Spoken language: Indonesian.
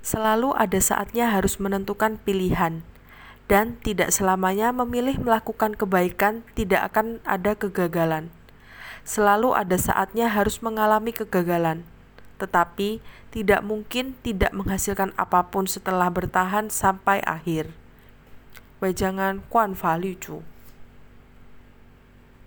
Selalu ada saatnya harus menentukan pilihan, dan tidak selamanya memilih melakukan kebaikan tidak akan ada kegagalan. Selalu ada saatnya harus mengalami kegagalan, tetapi tidak mungkin tidak menghasilkan apa pun setelah bertahan sampai akhir. Wejangan Kuan Fa Liu